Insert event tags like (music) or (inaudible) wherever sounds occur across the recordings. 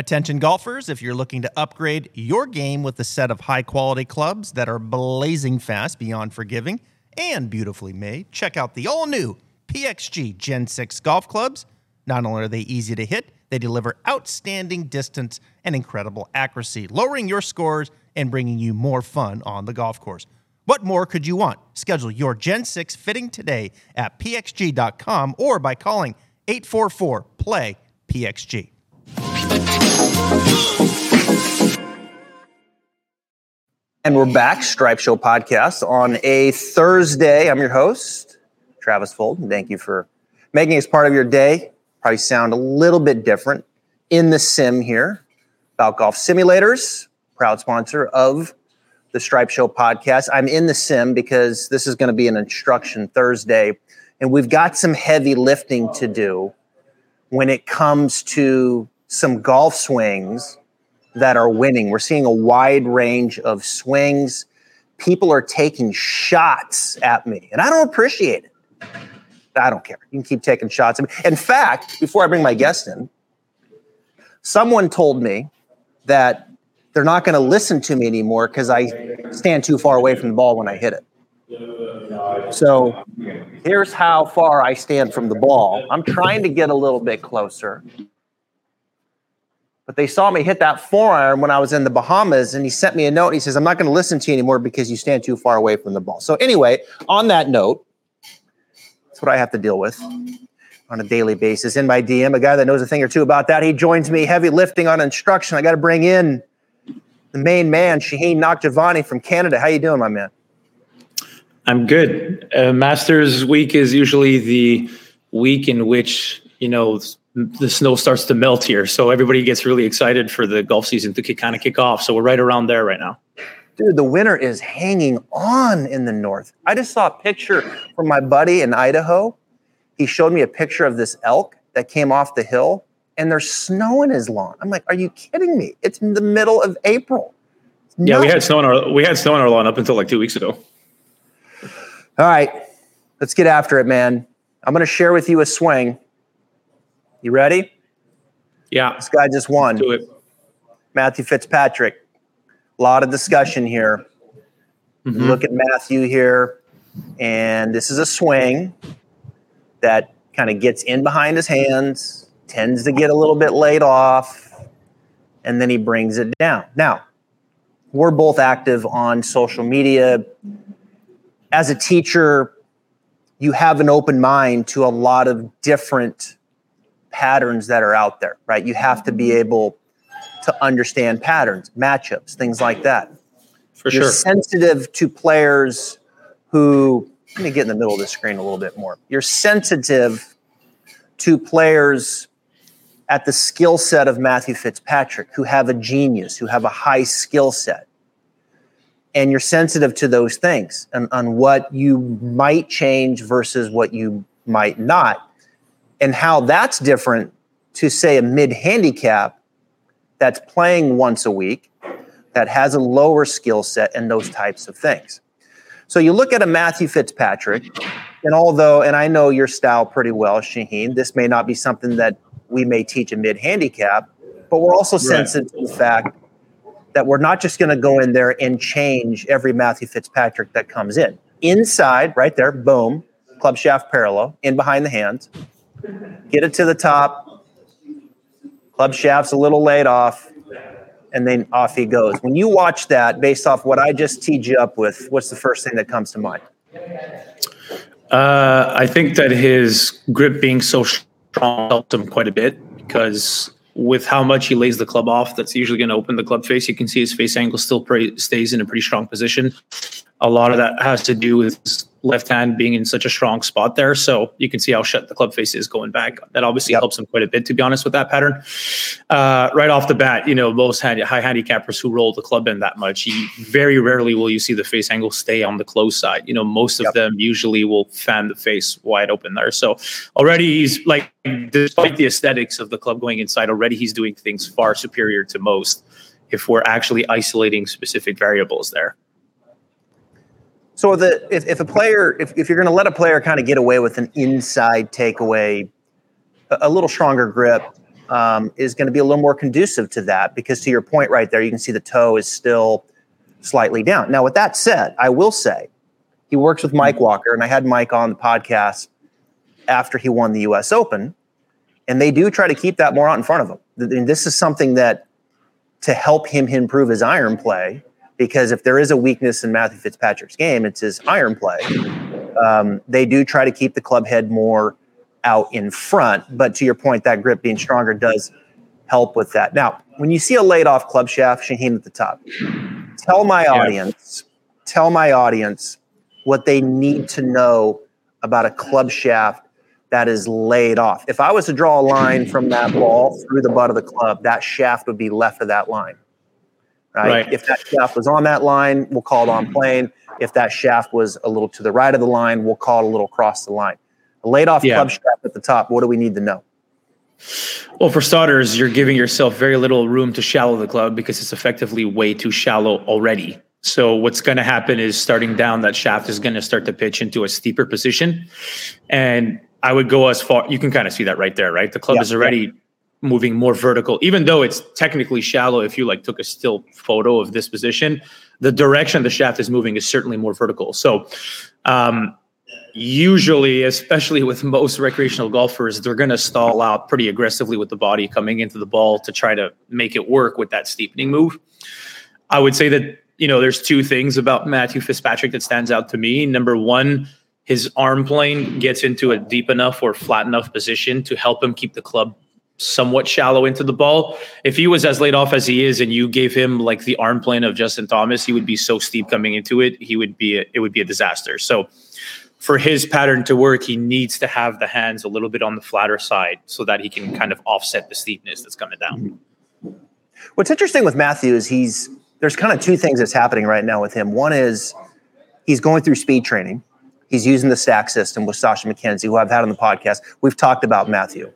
Attention golfers, if you're looking to upgrade your game with a set of high quality clubs that are blazing fast, beyond forgiving, and beautifully made, check out the all new PXG Gen 6 golf clubs. Not only are they easy to hit, they deliver outstanding distance and incredible accuracy, lowering your scores and bringing you more fun on the golf course. What more could you want? Schedule your Gen 6 fitting today at pxg.com or by calling 844 PLAY PXG. And we're back, Stripe Show podcast on a Thursday. I'm your host, Travis Fulton. Thank you for making us part of your day. Probably sound a little bit different in the sim here about golf simulators, proud sponsor of the Stripe Show podcast. I'm in the sim because this is going to be an instruction Thursday, and we've got some heavy lifting to do when it comes to some golf swings that are winning. We're seeing a wide range of swings. People are taking shots at me, and I don't appreciate it. I don't care. You can keep taking shots at me. In fact, before I bring my guest in, someone told me that they're not going to listen to me anymore because I stand too far away from the ball when I hit it. So here's how far I stand from the ball. I'm trying to get a little bit closer but they saw me hit that four iron when I was in the Bahamas, and he sent me a note. he says, "I'm not going to listen to you anymore because you stand too far away from the ball." So anyway, on that note, that's what I have to deal with on a daily basis. In my DM, a guy that knows a thing or two about that, he joins me heavy lifting on instruction. I got to bring in the main man, Shauheen Nakhjavani from Canada. How you doing, my man? I'm good. Uh, Masters week is usually the week in which you know the snow starts to melt here. So everybody gets really excited for the golf season to kind of kick off. So we're right around there right now. Dude, the winter is hanging on in the north. I just saw a picture from my buddy in Idaho. He showed me a picture of this elk that came off the hill and there's snow in his lawn. I'm like, are you kidding me? It's in the middle of April. Yeah, we had snow in our we had snow in our lawn up until like two weeks ago. All right, let's get after it, man. I'm going to share with you a swing you ready? Yeah. This guy just won. do it. Matthew Fitzpatrick. A lot of discussion here. Mm-hmm. Look at Matthew here. And this is a swing that kind of gets in behind his hands, tends to get a little bit laid off, and then he brings it down. Now, we're both active on social media. As a teacher, you have an open mind to a lot of different patterns that are out there, right? You have to be mm-hmm. able to understand patterns, matchups, things like that. For sure. You're sure. sensitive to players who, let me get in the middle of the screen a little bit more. You're sensitive to players at the skill set of Matthew Fitzpatrick who have a genius, who have a high skill set. And you're sensitive to those things and on what you might change versus what you might not and how that's different to say a mid handicap that's playing once a week that has a lower skill set and those types of things. So you look at a Matthew Fitzpatrick, and although, and I know your style pretty well, Shauheen, this may not be something that we may teach a mid handicap, but we're also right. sensitive to the fact that we're not just going to go in there and change every Matthew Fitzpatrick that comes in. Inside, right there, boom, club shaft parallel, in behind the hands get it to the top. Club shaft's a little laid off, and then off he goes. When you watch that, based off what I just teed you up with, what's the first thing that comes to mind? Uh, I think that his grip being so strong helped him quite a bit because with how much he lays the club off, that's usually going to open the club face. You can see his face angle still pretty, stays in a pretty strong position. A lot of that has to do with left hand being in such a strong spot there. So you can see how shut the club face is going back. That obviously yep. helps him quite a bit, to be honest, with that pattern. Uh, right off the bat, you know, most hand, high handicappers who roll the club in that much, you, very rarely will you see the face angle stay on the close side. You know, most of yep. them usually will fan the face wide open there. So already he's like, despite the aesthetics of the club going inside, already he's doing things far superior to most if we're actually isolating specific variables there. So the if, if a player if, if you're going to let a player kind of get away with an inside takeaway, a, a little stronger grip, um, is going to be a little more conducive to that because, to your point right there, you can see the toe is still slightly down. Now, with that said, I will say he works with Mike Walker, and I had Mike on the podcast after he won the U.S. Open, and they do try to keep that more out in front of him. And this is something that to help him improve his iron play, because if there is a weakness in Matthew Fitzpatrick's game, it's his iron play. Um, they do try to keep the club head more out in front, but to your point, that grip being stronger does help with that. Now, when you see a laid off club shaft, Shauheen at the top, tell my yeah. audience, tell my audience what they need to know about a club shaft that is laid off. If I was to draw a line from that ball through the butt of the club, that shaft would be left of that line. Right? right. If that shaft was on that line, we'll call it on plane. If that shaft was a little to the right of the line, we'll call it a little across the line. A laid off yeah. club shaft at the top, what do we need to know? Well, for starters, you're giving yourself very little room to shallow the club because it's effectively way too shallow already. So what's going to happen is starting down, that shaft is going to start to pitch into a steeper position. And I would go as far, you can kind of see that right there, right? The club yeah, is already. Moving more vertical, even though it's technically shallow. If you like took a still photo of this position, the direction the shaft is moving is certainly more vertical. So, um, usually, especially with most recreational golfers, they're going to stall out pretty aggressively with the body coming into the ball to try to make it work with that steepening move. I would say that, you know, there's two things about Matthew Fitzpatrick that stands out to me. Number one, his arm plane gets into a deep enough or flat enough position to help him keep the club somewhat shallow into the ball. If he was as laid off as he is, and you gave him like the arm plane of Justin Thomas, he would be so steep coming into it. He would be a, it would be a disaster. So for his pattern to work, he needs to have the hands a little bit on the flatter side so that he can kind of offset the steepness that's coming down. What's interesting with Matthew is he's there's kind of two things that's happening right now with him. One is he's going through speed training. He's using the stack system with Sasho MacKenzie, who I've had on the podcast. We've talked about Matthew.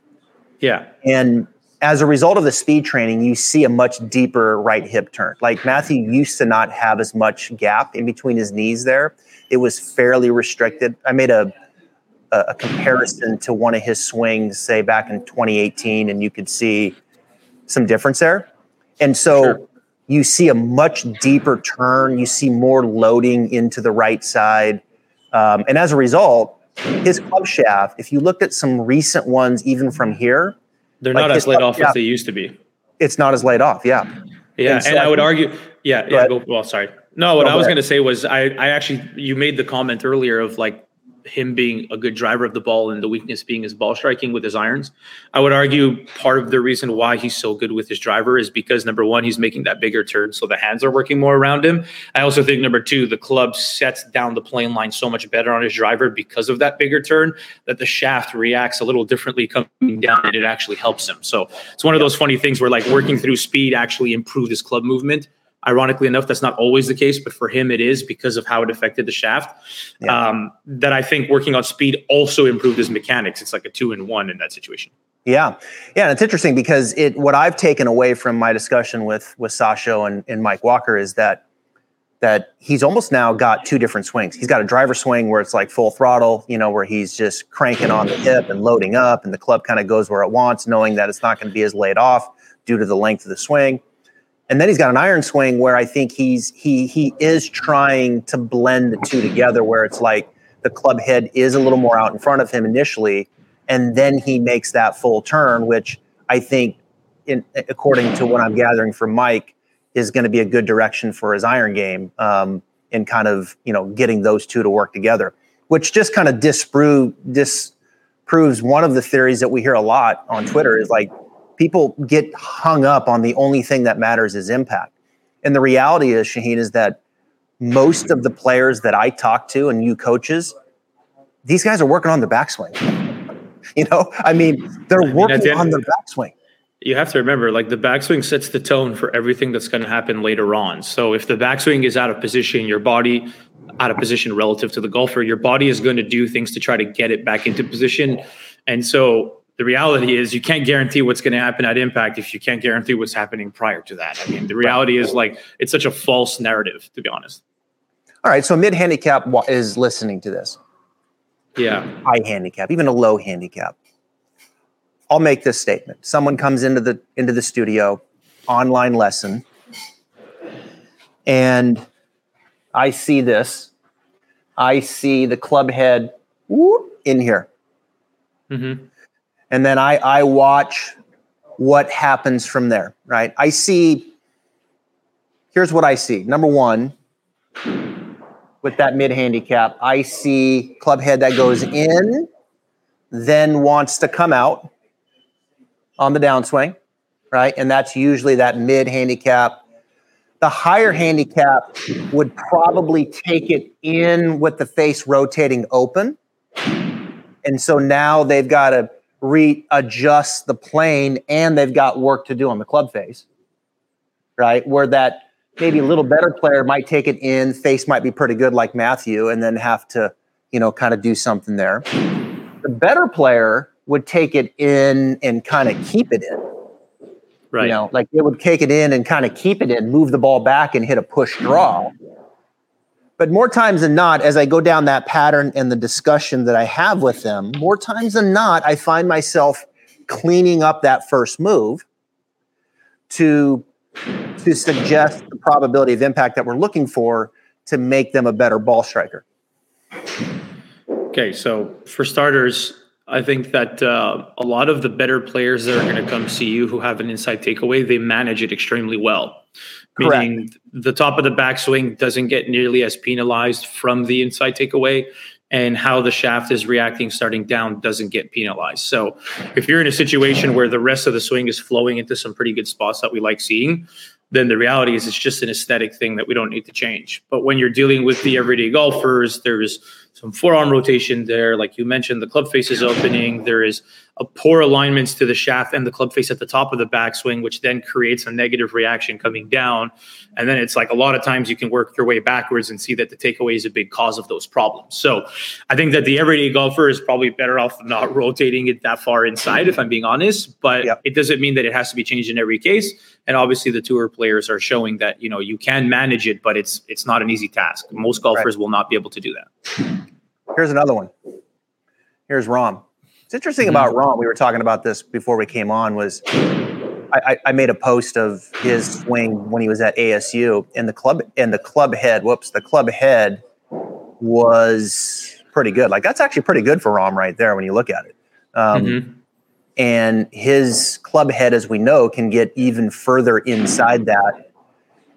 Yeah. And as a result of the speed training, you see a much deeper right hip turn. Like Matthew used to not have as much gap in between his knees there. It was fairly restricted. I made a a, comparison to one of his swings, say back in 2018, and you could see some difference there. And so sure. you see a much deeper turn. You see more loading into the right side. Um, and as a result, his club shaft, if you looked at some recent ones, even from here, they're like not as laid off shaft, as they used to be. It's not as laid off. Yeah. Yeah. And, so and I, I, would argue, yeah. yeah. Go, well, sorry. No, what I was going to say was I, I actually, you made the comment earlier of like him being a good driver of the ball and the weakness being his ball striking with his irons. I would argue part of the reason why he's so good with his driver is because number one, he's making that bigger turn, so the hands are working more around him. I also think number two, the club sets down the plane line so much better on his driver because of that bigger turn that the shaft reacts a little differently coming down and it actually helps him. So it's one of those funny things where like working through speed actually improved his club movement Ironically enough, that's not always the case, but for him it is because of how it affected the shaft. Yeah. Um, that I think working on speed also improved his mechanics. It's like a two in one in that situation. Yeah, yeah, and it's interesting because it what I've taken away from my discussion with with Sasho and, and Mike Walker is that that he's almost now got two different swings. He's got a driver swing where it's like full throttle, you know, where he's just cranking on the hip and loading up, and the club kind of goes where it wants, knowing that it's not going to be as laid off due to the length of the swing and then he's got an iron swing where I think he's he he is trying to blend the two together, where it's like the club head is a little more out in front of him initially, and then he makes that full turn, which I think, in according to what I'm gathering from Mike, is going to be a good direction for his iron game, um, in kind of you know getting those two to work together, which just kind of disprove disproves one of the theories that we hear a lot on Twitter is like people get hung up on the only thing that matters is impact. And the reality is, Shauheen, is that most of the players that I talk to and you coaches, these guys are working on the backswing. (laughs) you know, I mean, they're working I mean, on the backswing. You have to remember, like the backswing sets the tone for everything that's going to happen later on. So if the backswing is out of position, your body out of position relative to the golfer, your body is going to do things to try to get it back into position. And so the reality is you can't guarantee what's going to happen at impact if you can't guarantee what's happening prior to that. I mean, the reality is like it's such a false narrative, to be honest. All right, so mid handicap is listening to this. Yeah, high handicap, even a low handicap. I'll make this statement. Someone comes into the into the studio, online lesson, and I see this. I see the club head whoop, in here. Mm-hmm. And then I, I watch what happens from there, right? I see, here's what I see. Number one, with that mid handicap, I see club head that goes in, then wants to come out on the downswing, right? And that's usually that mid handicap. The higher handicap would probably take it in with the face rotating open. And so now they've got to readjust the plane and they've got work to do on the club face, right? Where that maybe a little better player might take it in, face might be pretty good like Matthew, and then have to, you know, kind of do something there. The better player would take it in and kind of keep it in. Right. You know, like it would take it in and kind of keep it in, move the ball back and hit a push draw. But more times than not, as I go down that pattern and the discussion that I have with them, more times than not, I find myself cleaning up that first move to to suggest the probability of impact that we're looking for to make them a better ball striker. Okay, so for starters, I think that uh, a lot of the better players that are going to come see you who have an inside takeaway, they manage it extremely well. Correct. Meaning the top of the backswing doesn't get nearly as penalized from the inside takeaway, and how the shaft is reacting starting down doesn't get penalized. So if you're in a situation where the rest of the swing is flowing into some pretty good spots that we like seeing, then the reality is it's just an aesthetic thing that we don't need to change. But when you're dealing with the everyday golfers, there's some forearm rotation there. Like you mentioned, the club face is opening. There is a poor alignments to the shaft and the club face at the top of the backswing, which then creates a negative reaction coming down. And then it's like a lot of times you can work your way backwards and see that the takeaway is a big cause of those problems. So I think that the everyday golfer is probably better off not (laughs) rotating it that far inside, if I'm being honest. But Yep. it doesn't mean that it has to be changed in every case. And obviously the tour players are showing that, you know, you can manage it, but it's it's not an easy task. Most golfers will not be able to do that. Here's another one. Here's Rahm. It's interesting Mm-hmm. about Rahm. We were talking about this before we came on. Was I, I, I made a post of his swing when he was at ASU, and the club and the club head. Whoops, the club head was pretty good. Like that's actually pretty good for Rahm right there when you look at it. Um, Mhm. and his club head, as we know, can get even further inside that.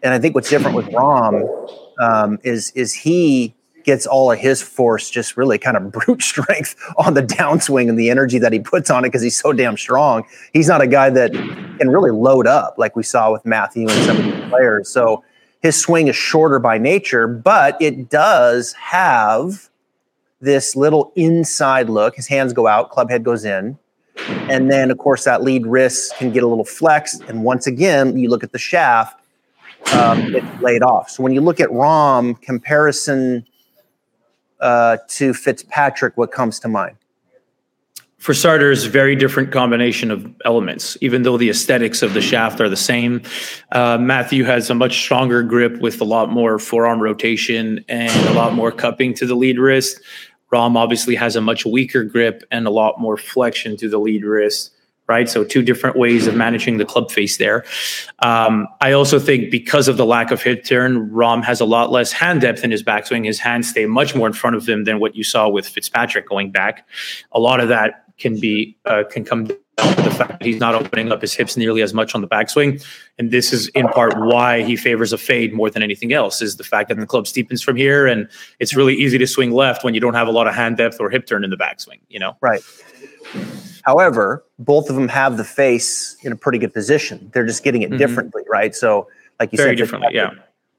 And I think what's different with Rahm um, is is he gets all of his force, just really kind of (laughs) brute strength on the downswing and the energy that he puts on it because he's so damn strong. He's not a guy that can really load up like we saw with Matthew and some of these players. So his swing is shorter by nature, but it does have this little inside look. His hands go out, club head goes in. And then, of course, that lead wrist can get a little flexed. And once again, you look at the shaft, um, it's laid off. So when you look at Rahm comparison uh, to Fitzpatrick, what comes to mind? For starters, very different combination of elements, even though the aesthetics of the shaft are the same. Uh, Matthew has a much stronger grip with a lot more forearm rotation and a lot more cupping to the lead wrist. Rahm obviously has a much weaker grip and a lot more flexion to the lead wrist, right? So, two different ways of managing the club face there. Um, I also think because of the lack of hip turn, Rahm has a lot less hand depth in his backswing. His hands stay much more in front of him than what you saw with Fitzpatrick going back. A lot of that can be uh, can come down to the fact that he's not opening up his hips nearly as much on the backswing, and this is in part why he favors a fade more than anything else. Is the fact that the club steepens from here, and it's really easy to swing left when you don't have a lot of hand depth or hip turn in the backswing. You know, Right. However, both of them have the face in a pretty good position. They're just getting it Mhm. differently, right? So, like you very said, differently. Yeah.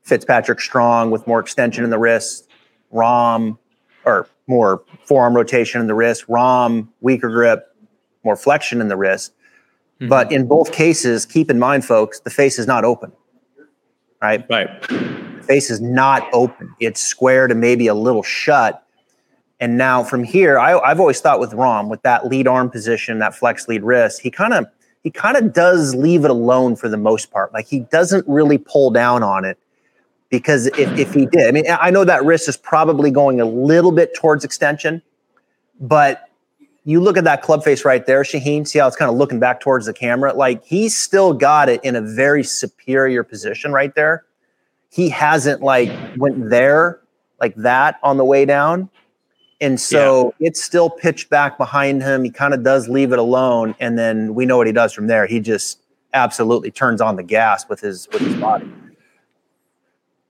Fitzpatrick strong with more extension in the wrist. Rahm or more forearm rotation in the wrist. Rahm weaker grip, more flexion in the wrist. Mhm. But in both cases, keep in mind, folks, the face is not open. Right? right. The face is not open. It's square to maybe a little shut. And now from here, I, I've always thought with Rahm, with that lead arm position, that flex lead wrist, he kind of he kind of does leave it alone for the most part. Like he doesn't really pull down on it because if, if he did, I mean, I know that wrist is probably going a little bit towards extension, but you look at that club face right there, Shauheen, see how it's kind of looking back towards the camera? Like he's still got it in a very superior position right there. He hasn't like went there like that on the way down. And so yeah. it's still pitched back behind him. He kind of does leave it alone. And then we know what he does from there. He just absolutely turns on the gas with his with his body.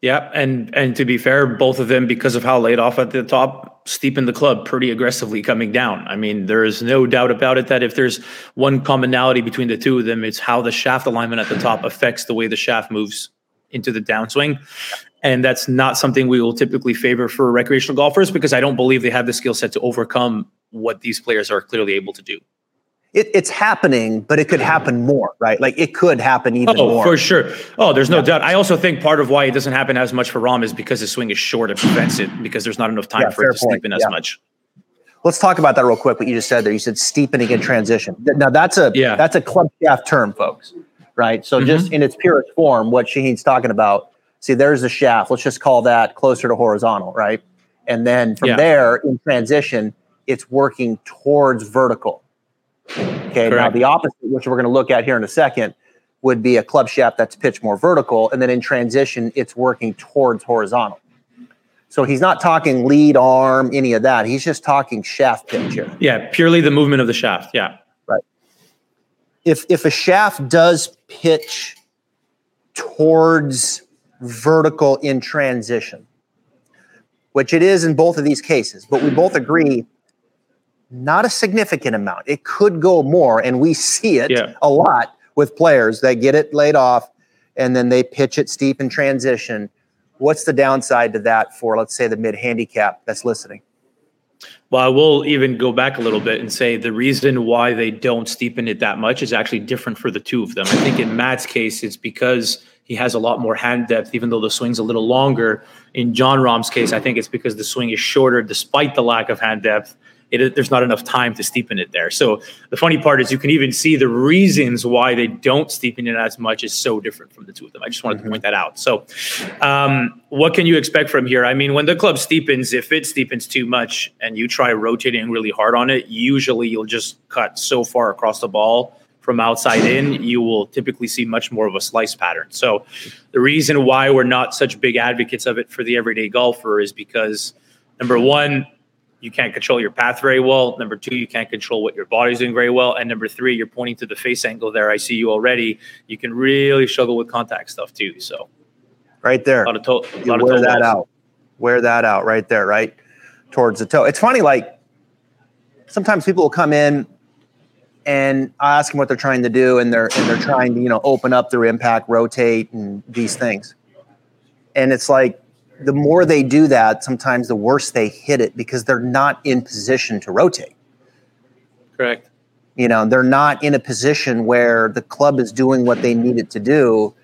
Yeah, and and to be fair, both of them, because of how laid off at the top, steepen the club pretty aggressively coming down. I mean, there is no doubt about it that if there's one commonality between the two of them, it's how the shaft alignment at the top affects the way the shaft moves into the downswing. And that's not something we will typically favor for recreational golfers because I don't believe they have the skill set to overcome what these players are clearly able to do it, it's happening, but it could happen more, right? Like it could happen even oh, more. for sure. Oh, there's no yeah. doubt. I also think part of why it doesn't happen as much for Rahm is because his swing is short. It prevents it because there's not enough time yeah, for it to point. steepen as yeah. much. Let's talk about that real quick. What you just said there. You said steepening in transition. Now that's a yeah. that's a club shaft term, folks. Right. So mm-hmm. just in its purest form, what Shauheen's talking about. See, there's the shaft. Let's just call that closer to horizontal, right? And then from there in transition, it's working towards vertical Okay. Correct. Now the opposite, which we're going to look at here in a second, would be a club shaft that's pitched more vertical, and then in transition, it's working towards horizontal. So he's not talking lead arm, any of that. He's just talking shaft pitch here. Yeah, purely the movement of the shaft. Yeah. Right. If if a shaft does pitch towards vertical in transition, which it is in both of these cases, but we both agree not a significant amount. It could go more, and we see it yeah. a lot with players that get it laid off and then they pitch it steep in transition. What's the downside to that for, let's say, the mid handicap that's listening? Well, I will even go back a little bit and say the reason why they don't steepen it that much is actually different for the two of them. I think in Matt's case, it's because he has a lot more hand depth, even though the swing's a little longer. In Jon Rahm's case, I think it's because the swing is shorter despite the lack of hand depth it, there's not enough time to steepen it there. So the funny part is you can even see the reasons why they don't steepen it as much is so different from the two of them. I just wanted mm-hmm. to point that out. So um, what can you expect from here? I mean, when the club steepens, if it steepens too much and you try rotating really hard on it, usually you'll just cut so far across the ball from outside in, you will typically see much more of a slice pattern. So the reason why we're not such big advocates of it for the everyday golfer is because number one, you can't control your path very well. Number two, you can't control what your body's doing very well. And number three, you're pointing to the face angle there. I see you already. You can really struggle with contact stuff too. So, right there, a lot of toe, a lot wear of that out. Wear that out right there, right towards the toe. It's funny, like sometimes people will come in and I ask them what they're trying to do, and they're and they're trying to you know open up their impact, rotate, and these things. And it's like the more they do that, sometimes the worse they hit it because they're not in position to rotate. Correct. You know, they're not in a position where the club is doing what they need it to do,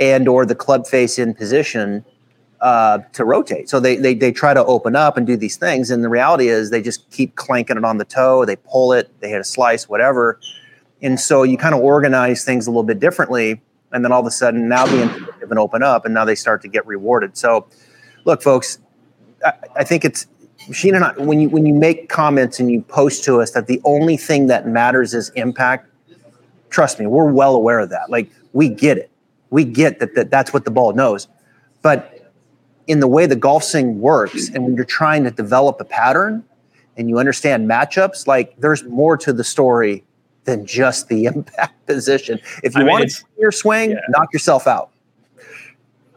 and or the club face in position uh, to rotate. So they, they they try to open up and do these things, and the reality is they just keep clanking it on the toe. They pull it, they hit a slice, whatever, and so you kind of organize things a little bit differently. And then all of a sudden, now the and open up, and now they start to get rewarded. So look, folks, I, I think it's Sheen and I, when you when you make comments and you post to us that the only thing that matters is impact, trust me, we're well aware of that. Like we get it. We get that, that that's what the ball knows. But in the way the golf swing works, and when you're trying to develop a pattern and you understand matchups, like there's more to the story than just the (laughs) impact position. If you I mean, want to your swing, yeah. knock yourself out.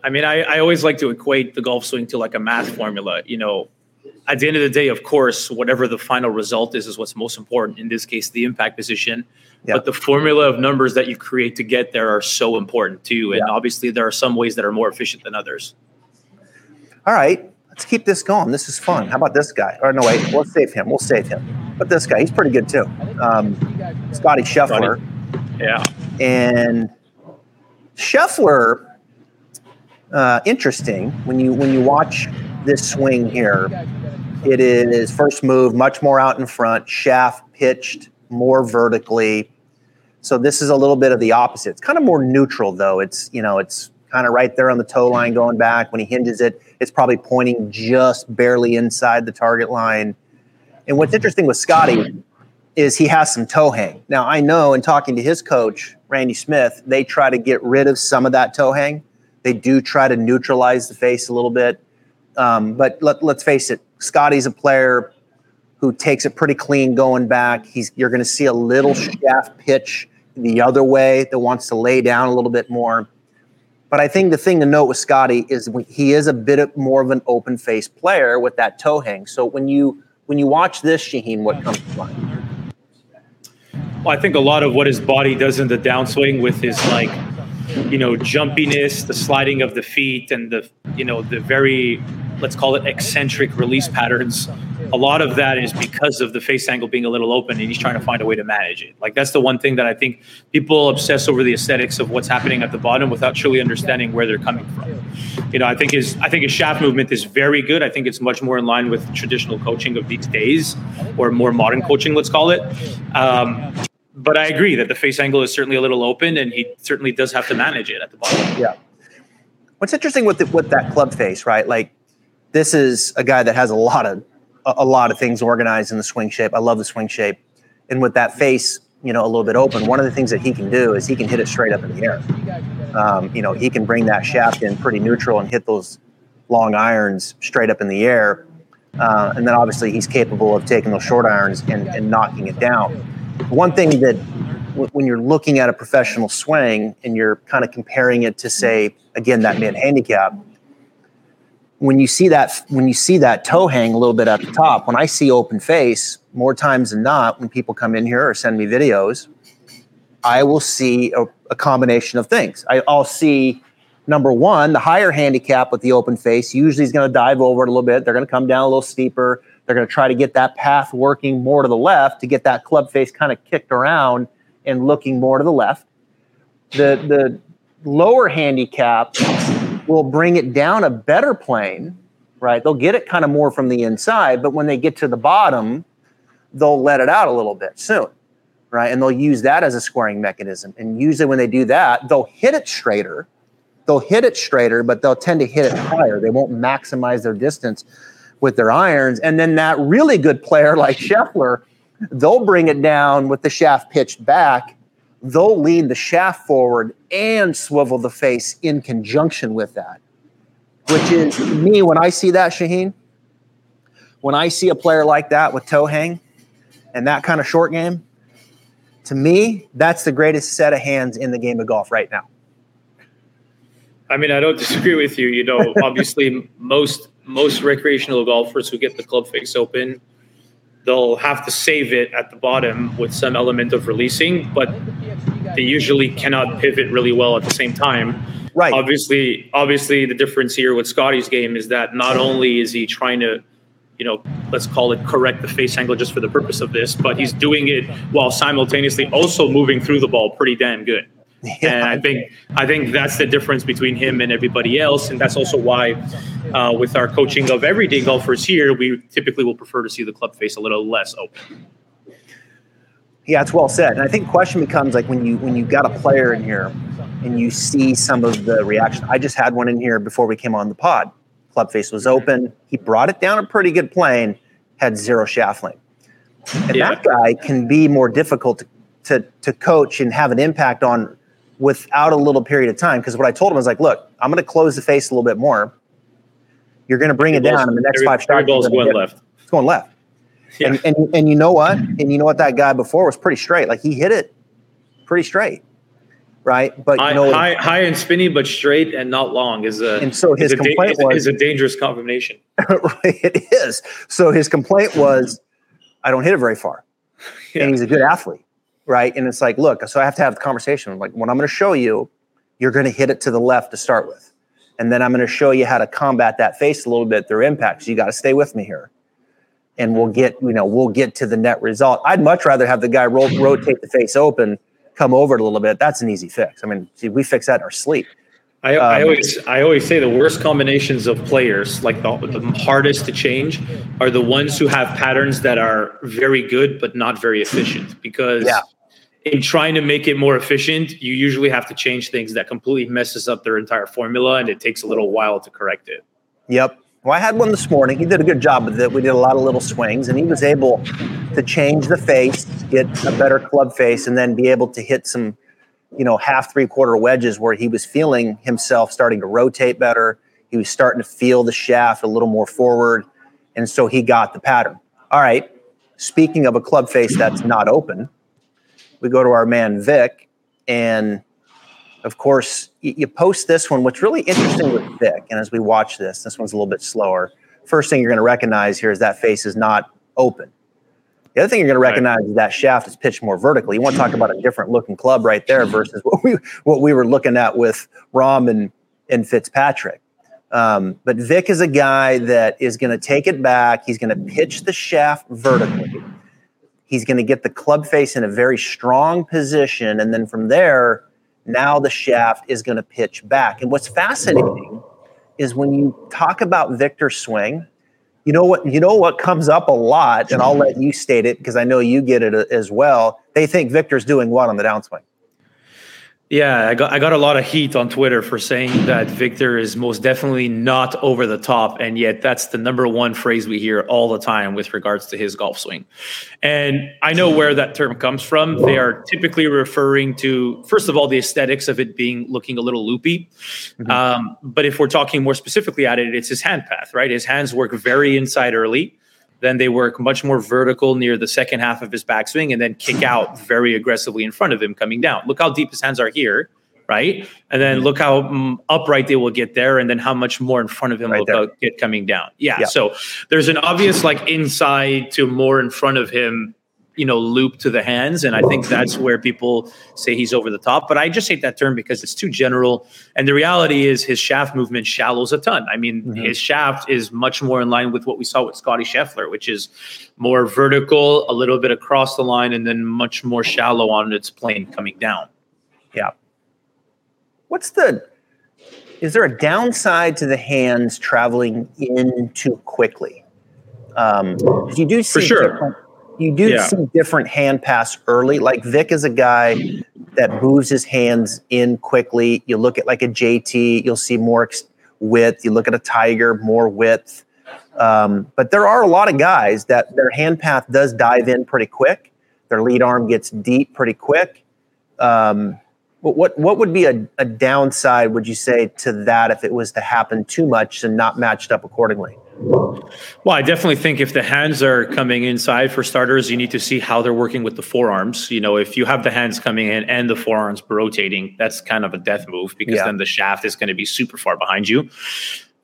I mean, I, I always like to equate the golf swing to like a math formula. You know, at the end of the day, of course, whatever the final result is, is what's most important. In this case, the impact position. Yeah. But the formula of numbers that you create to get there are so important too. And yeah. obviously, there are some ways that are more efficient than others. All right, let's keep this going. This is fun. How about this guy? Or no, wait, we'll save him. We'll save him. But this guy, he's pretty good too. Um, Scotty Scheffler. Yeah. And Scheffler uh, interesting when you when you watch this swing here. It is first move much more out in front, shaft pitched more vertically. So this is a little bit of the opposite. It's kind of more neutral though. It's you know it's kind of right there on the toe line going back. When he hinges it, it's probably pointing just barely inside the target line. And what's interesting with Scotty is he has some toe hang. Now I know in talking to his coach, Randy Smith, they try to get rid of some of that toe hang. They do try to neutralize the face a little bit. Um, but let, let's face it, Scotty's a player who takes it pretty clean going back. He's you're going to see a little shaft pitch the other way that wants to lay down a little bit more. But I think the thing to note with Scotty is he is a bit more of an open face player with that toe hang. So when you when you watch this, Shauheen, what comes to mind? Well, I think a lot of what his body does in the downswing with his like, you know, jumpiness, the sliding of the feet, and the you know the very let's call it eccentric release patterns a lot of that is because of the face angle being a little open and he's trying to find a way to manage it. Like that's the one thing that I think people obsess over the aesthetics of what's happening at the bottom without truly understanding where they're coming from. You know, I think his I think his shaft movement is very good. I think it's much more in line with traditional coaching of these days or more modern coaching, let's call it. Um, but I agree that the face angle is certainly a little open and he certainly does have to manage it at the bottom. Yeah. What's interesting with the, with that club face, right? Like this is a guy that has a lot of a, lot of things organized in the swing shape. I love the swing shape, and with that face, you know, a little bit open. One of the things that he can do is he can hit it straight up in the air. Um, you know, he can bring that shaft in pretty neutral and hit those long irons straight up in the air. Uh, and then obviously he's capable of taking those short irons and, and knocking it down. One thing that w- when you're looking at a professional swing and you're kind of comparing it to say again that man handicap, when you see that when you see that toe hang a little bit at the top, when I see open face, more times than not, when people come in here or send me videos, I will see a, a combination of things. I, will see number one, the higher handicap with the open face usually is going to dive over a little bit. They're going to come down a little steeper. They're going to try to get that path working more to the left to get that club face kind of kicked around and looking more to the left. The the lower handicap will bring it down a better plane, right? They'll get it kind of more from the inside, but when they get to the bottom, they'll let it out a little bit soon, right? And they'll use that as a squaring mechanism. And usually when they do that, they'll hit it straighter. They'll hit it straighter, but they'll tend to hit it higher. They won't maximize their distance with their irons. And then that really good player like Scheffler, they'll bring it down with the shaft pitched back they'll lean the shaft forward and swivel the face in conjunction with that. Which is me, when I see that, Shauheen, when I see a player like that with toe hang and that kind of short game, to me, that's the greatest set of hands in the game of golf right now. I mean, I don't (laughs) disagree with you. You know, obviously, most most recreational golfers who get the club face open they'll have to save it at the bottom with some element of releasing, but they usually cannot pivot really well at the same time. Right. Obviously, obviously the difference here with Scotty's game is that not only is he trying to, you know, let's call it correct the face angle just for the purpose of this, but he's doing it while simultaneously also moving through the ball pretty damn good. (laughs) And I think I think that's the difference between him and everybody else, and that's also why, uh, with our coaching of everyday golfers here, we typically will prefer to see the club face a little less open. Yeah, it's well said. And I think question becomes like when you when you got a player in here and you see some of the reaction. I just had one in here before we came on the pod. Club face was open. He brought it down a pretty good plane, had zero shaft length. And yeah. that guy can be more difficult to, to, to coach and have an impact on without a little period of time. Because what I told him was like, look, I'm going to close the face a little bit more. You're going to bring it down in the next every, five strikes. Ball's going left. It's going left. Yeah. And, and and you know what? And you know what? That guy before was pretty straight. Like he hit it pretty straight, right? But high, you know, high, high and spinny, but straight and not long is a. And so his complaint was is a dangerous combination. (laughs) it is. So his complaint was, I don't hit it very far, yeah. and he's a good athlete right? And it's like, look, so I have to have the conversation. Like, what I'm going to show you, you're going to hit it to the left to start with. And then I'm going to show you how to combat that face a little bit through impact. So you got to stay with me here. And we'll get, you know, we'll get to the net result. I'd much rather have the guy roll, rotate the face open, come over it a little bit. That's an easy fix. I mean, see, we fix that in our sleep. I, um, I, always I always say the worst combinations of players, like the, the hardest to change, are the ones who have patterns that are very good but not very efficient. Because yeah in trying to make it more efficient, you usually have to change things that completely messes up their entire formula, and it takes a little while to correct it. Yep, Well, I had one this morning. He did a good job with it. We did a lot of little swings, and he was able to change the face, get a better club face, and then be able to hit some, you know, half three quarter wedges where he was feeling himself starting to rotate better. He was starting to feel the shaft a little more forward, and so he got the pattern. All right. Speaking of a club face that's not open, we go to our man Vic, and of course, you post this one. What's really interesting with Vic, and as we watch this, this one's a little bit slower. First thing you're going to recognize here is that face is not open. The other thing you're going to recognize right. is that shaft is pitched more vertically. You want to talk about a different looking club right there versus what we what we were looking at with Rahm and and Fitzpatrick. Um, but Vic is a guy that is going to take it back. He's going to pitch the shaft vertically. He's going to get the club face in a very strong position, and then from there, now the shaft is going to pitch back. And what's fascinating is when you talk about Viktor's swing, you know what you know what comes up a lot, and I'll let you state it because I know you get it uh, as well. They think Viktor's doing what on the downswing? Yeah, I got I got a lot of heat on Twitter for saying that Viktor is most definitely not over the top, and yet that's the number one phrase we hear all the time with regards to his golf swing. And I know where that term comes from. They are typically referring to first of all the aesthetics of it being looking a little loopy, mm-hmm. um, but if we're talking more specifically at it, it's his hand path, right? His hands work very inside early. Then they work much more vertical near the second half of his backswing and then kick out very aggressively in front of him coming down. Look how deep his hands are here, right? And then look how um, upright they will get there and then how much more in front of him right will get coming down. Yeah, yeah. So there's an obvious like inside to more in front of him you know loop to the hands. And i think that's where people say he's over the top. But i just hate that term because it's too general. And the reality is his shaft movement shallows a ton. I mean mm-hmm. his shaft is much more in line with what we saw with scotty scheffler which is more vertical a little bit across the line and then much more shallow on its plane coming down. Yeah. What's the is there a downside to the hands traveling in too quickly? Um, you do see for sure you do yeah. see different hand pass early. Like Vic is a guy that moves his hands in quickly. You look at like a JT, you'll see more width. You look at a Tiger, more width. Um, but there are a lot of guys that their hand path does dive in pretty quick. Their lead arm gets deep pretty quick. Um, what what would be a, a downside? Would you say to that if it was to happen too much and not matched up accordingly? Well, I definitely think if the hands are coming inside for starters, you need to see how they're working with the forearms. You know, if you have the hands coming in and the forearms rotating, that's kind of a death move because yeah. then the shaft is going to be super far behind you.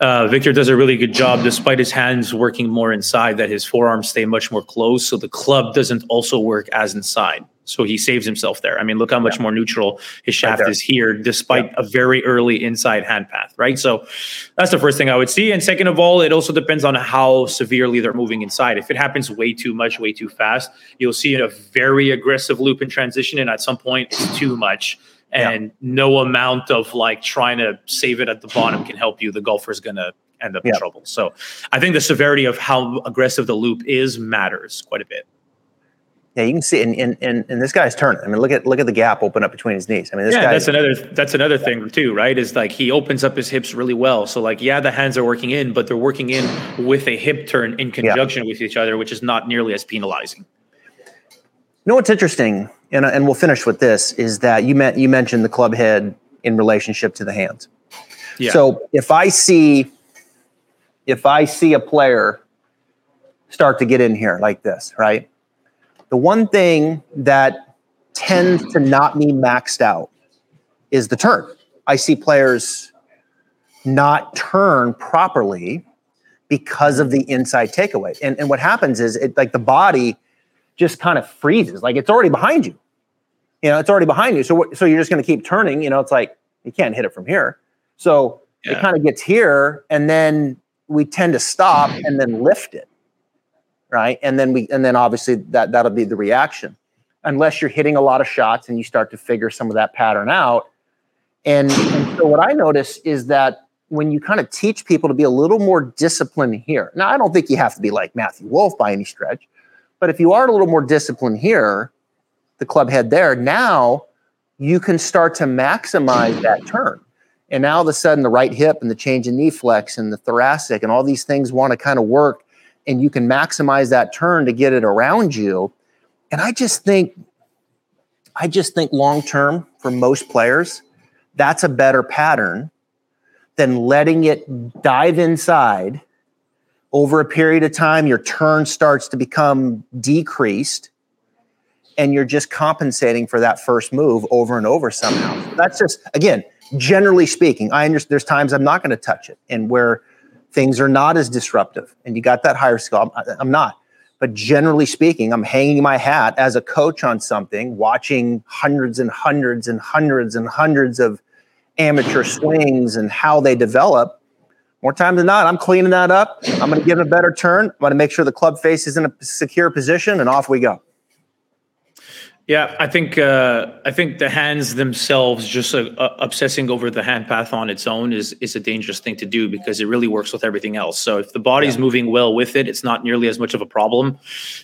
Uh, Viktor does a really good job, despite his hands working more inside, that his forearms stay much more close, so the club doesn't also work as inside. So he saves himself there. I mean, look how much yeah. more neutral his shaft right is here, despite yeah. a very early inside hand path, right? So that's the first thing I would see. And second of all, it also depends on how severely they're moving inside. If it happens way too much, way too fast, you'll see a very aggressive loop in transition. And at some point, it's too much. And yeah. no amount of like trying to save it at the bottom can help you. The golfer's going to end up in trouble. So I think the severity of how aggressive the loop is matters quite a bit. Yeah, you can see, and, and and and this guy's turning. I mean, look at look at the gap open up between his knees. I mean, this yeah, that's another that's another thing too, right? Is like he opens up his hips really well. So like, yeah, the hands are working in, but they're working in with a hip turn in conjunction yeah. with each other, which is not nearly as penalizing. You know what's interesting, and and we'll finish with this is that you met you mentioned the club head in relationship to the hands. Yeah. So if I see if I see a player start to get in here like this, right? The one thing that tends to not be maxed out is the turn. I see players not turn properly because of the inside takeaway. And, and what happens is it like the body just kind of freezes, like it's already behind you. You know, it's already behind you. So, so you're just going to keep turning. You know, it's like you can't hit it from here. So yeah. it kind of gets here, and then we tend to stop and then lift it right? And then we and then obviously that that'll be the reaction. Unless you're hitting a lot of shots and you start to figure some of that pattern out. And, and so what I notice is that when you kind of teach people to be a little more disciplined here. Now, I don't think you have to be like Matthew Wolff by any stretch, but if you are a little more disciplined here, the club head there, now you can start to maximize that turn. And now all of a sudden, the right hip and the change in knee flex and the thoracic and all these things want to kind of work, and you can maximize that turn to get it around you. And I just think, I just think long term for most players, that's a better pattern than letting it dive inside over a period of time. Your turn starts to become decreased and you're just compensating for that first move over and over somehow. That's just again, generally speaking, I understand there's times I'm not going to touch it and where things are not as disruptive and you got that higher skill. I'm, I'm not. But generally speaking, I'm hanging my hat as a coach on something, watching hundreds and hundreds and hundreds and hundreds of amateur swings and how they develop. More time than not, I'm cleaning that up. I'm going to give it a better turn. I'm going to make sure the club face is in a secure position, and off we go. Yeah, I think uh, I think the hands themselves, just uh, uh, obsessing over the hand path on its own, is is a dangerous thing to do because it really works with everything else. So if the body's yeah. moving well with it, it's not nearly as much of a problem.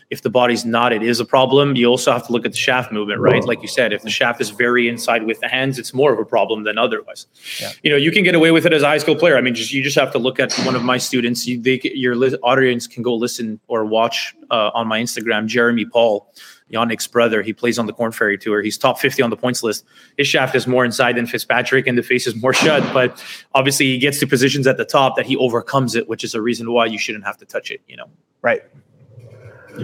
If the body's not, it is a problem. You also have to look at the shaft movement, right? Like you said, if the shaft is very inside with the hands, it's more of a problem than otherwise. Yeah. You know, you can get away with it as a high school player. I mean, just you just have to look at one of my students. You, they, your audience can go listen or watch uh, on my Instagram, Jeremy Paul Yannick's brother. He plays on the Korn Ferry Tour. He's top 50 on the points list. His shaft is more inside than Fitzpatrick, and the face is more (laughs) shut. But obviously, he gets to positions at the top that he overcomes it, which is a reason why you shouldn't have to touch it. You know, right.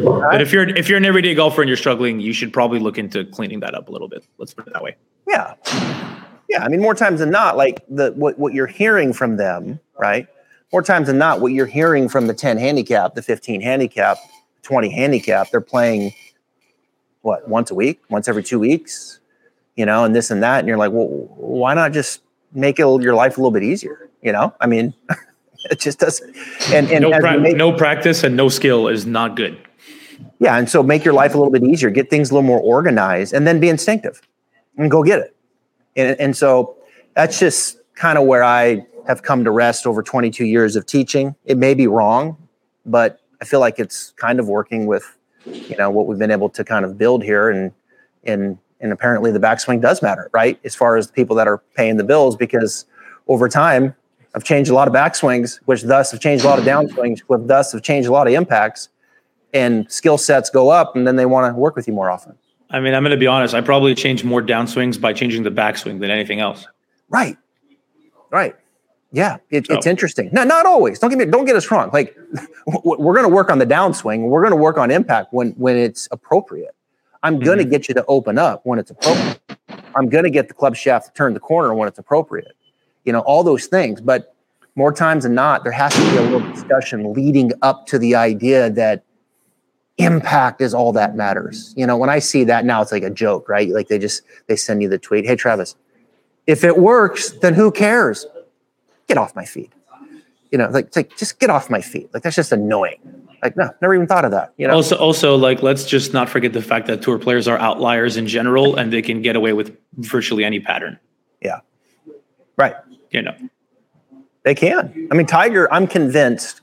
But if you're if you're an everyday golfer and you're struggling, you should probably look into cleaning that up a little bit. Let's put it that way. Yeah, yeah. I mean, more times than not, like the what what you're hearing from them, right? More times than not, what you're hearing from the 10 handicap, the 15 handicap, 20 handicap, they're playing what once a week, once every two weeks, you know, and this and that, and you're like, well, why not just make it your life a little bit easier? You know, I mean, (laughs) it just doesn't. And, and no, pra- make, no practice and no skill is not good. Yeah, and so make your life a little bit easier, get things a little more organized, and then be instinctive and go get it. And, and so that's just kind of where I have come to rest over 22 years of teaching. It may be wrong, but I feel like it's kind of working with you know what we've been able to kind of build here and and and apparently the backswing does matter right? As far as the people that are paying the bills because over time i've changed a lot of backswings which thus have changed a lot of downswings which thus have changed a lot of impacts and skill sets go up and then they want to work with you more often. I mean i'm going to be honest i probably changed more downswings by changing the backswing than anything else. Right. Right yeah, it, so. it's interesting. No, not always. Don't get me. Don't get us wrong. Like (laughs) we're going to work on the downswing. We're going to work on impact when when it's appropriate. I'm going to mm-hmm. get you to open up when it's appropriate. I'm going to get the club shaft to turn the corner when it's appropriate. You know all those things. But more times than not, there has to be a little discussion leading up to the idea that impact is all that matters. You know, when I see that now, it's like a joke, right? Like they just they send you the tweet, "Hey Travis, if it works, then who cares?" Get off my feet. You know, like, like just get off my feet. Like that's just annoying. Like, no, never even thought of that. You know. Also, also, like, let's just not forget the fact that tour players are outliers in general, and they can get away with virtually any pattern. Yeah. Right. You know. They can. I mean, Tiger. I'm convinced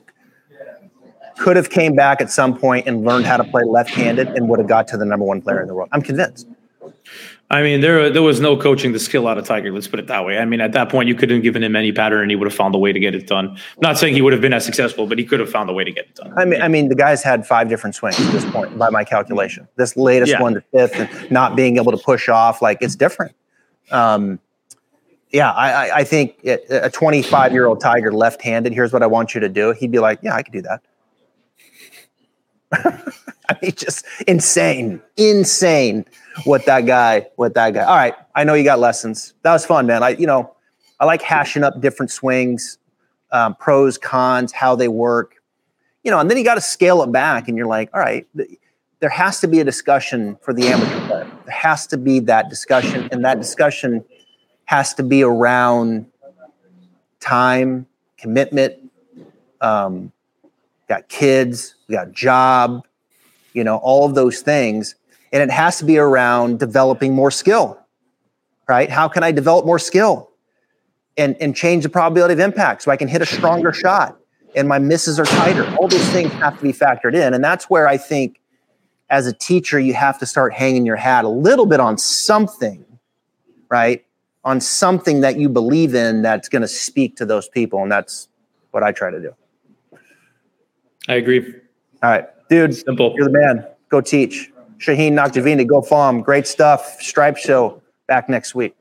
could have came back at some point and learned how to play left-handed and would have got to the number one player in the world. I'm convinced. I mean, there there was no coaching the skill out of Tiger. Let's put it that way. I mean, at that point, you couldn't have given him any pattern, and he would have found a way to get it done. I'm not saying he would have been as successful, but he could have found a way to get it done. I mean, I mean, the guys had five different swings at this point, by my calculation. This latest yeah. one, the fifth, and not being able to push off, like it's different. Um, yeah, I, I think a 25 year old Tiger left-handed. Here's what I want you to do. He'd be like, "Yeah, I could do that." (laughs) I mean, just insane, insane what that guy, what that guy. All right, I know you got lessons. That was fun, man. I, you know, I like hashing up different swings, um, pros, cons, how they work. You know, and then you got to scale it back, and you're like, all right, th- there has to be a discussion for the amateur player. There has to be that discussion, and that discussion has to be around time, commitment. Um, got kids, we got job, you know, all of those things and it has to be around developing more skill, right? How can I develop more skill and, and change the probability of impact so I can hit a stronger shot and my misses are tighter? All those things have to be factored in. And that's where I think as a teacher, you have to start hanging your hat a little bit on something, right? on something that you believe in that's going to speak to those people. And that's what I try to do. I agree. All right, dude, Simple. you're the man. Go teach. Shauheen Nakhjavani, go farm. Great stuff. Stripe show back next week.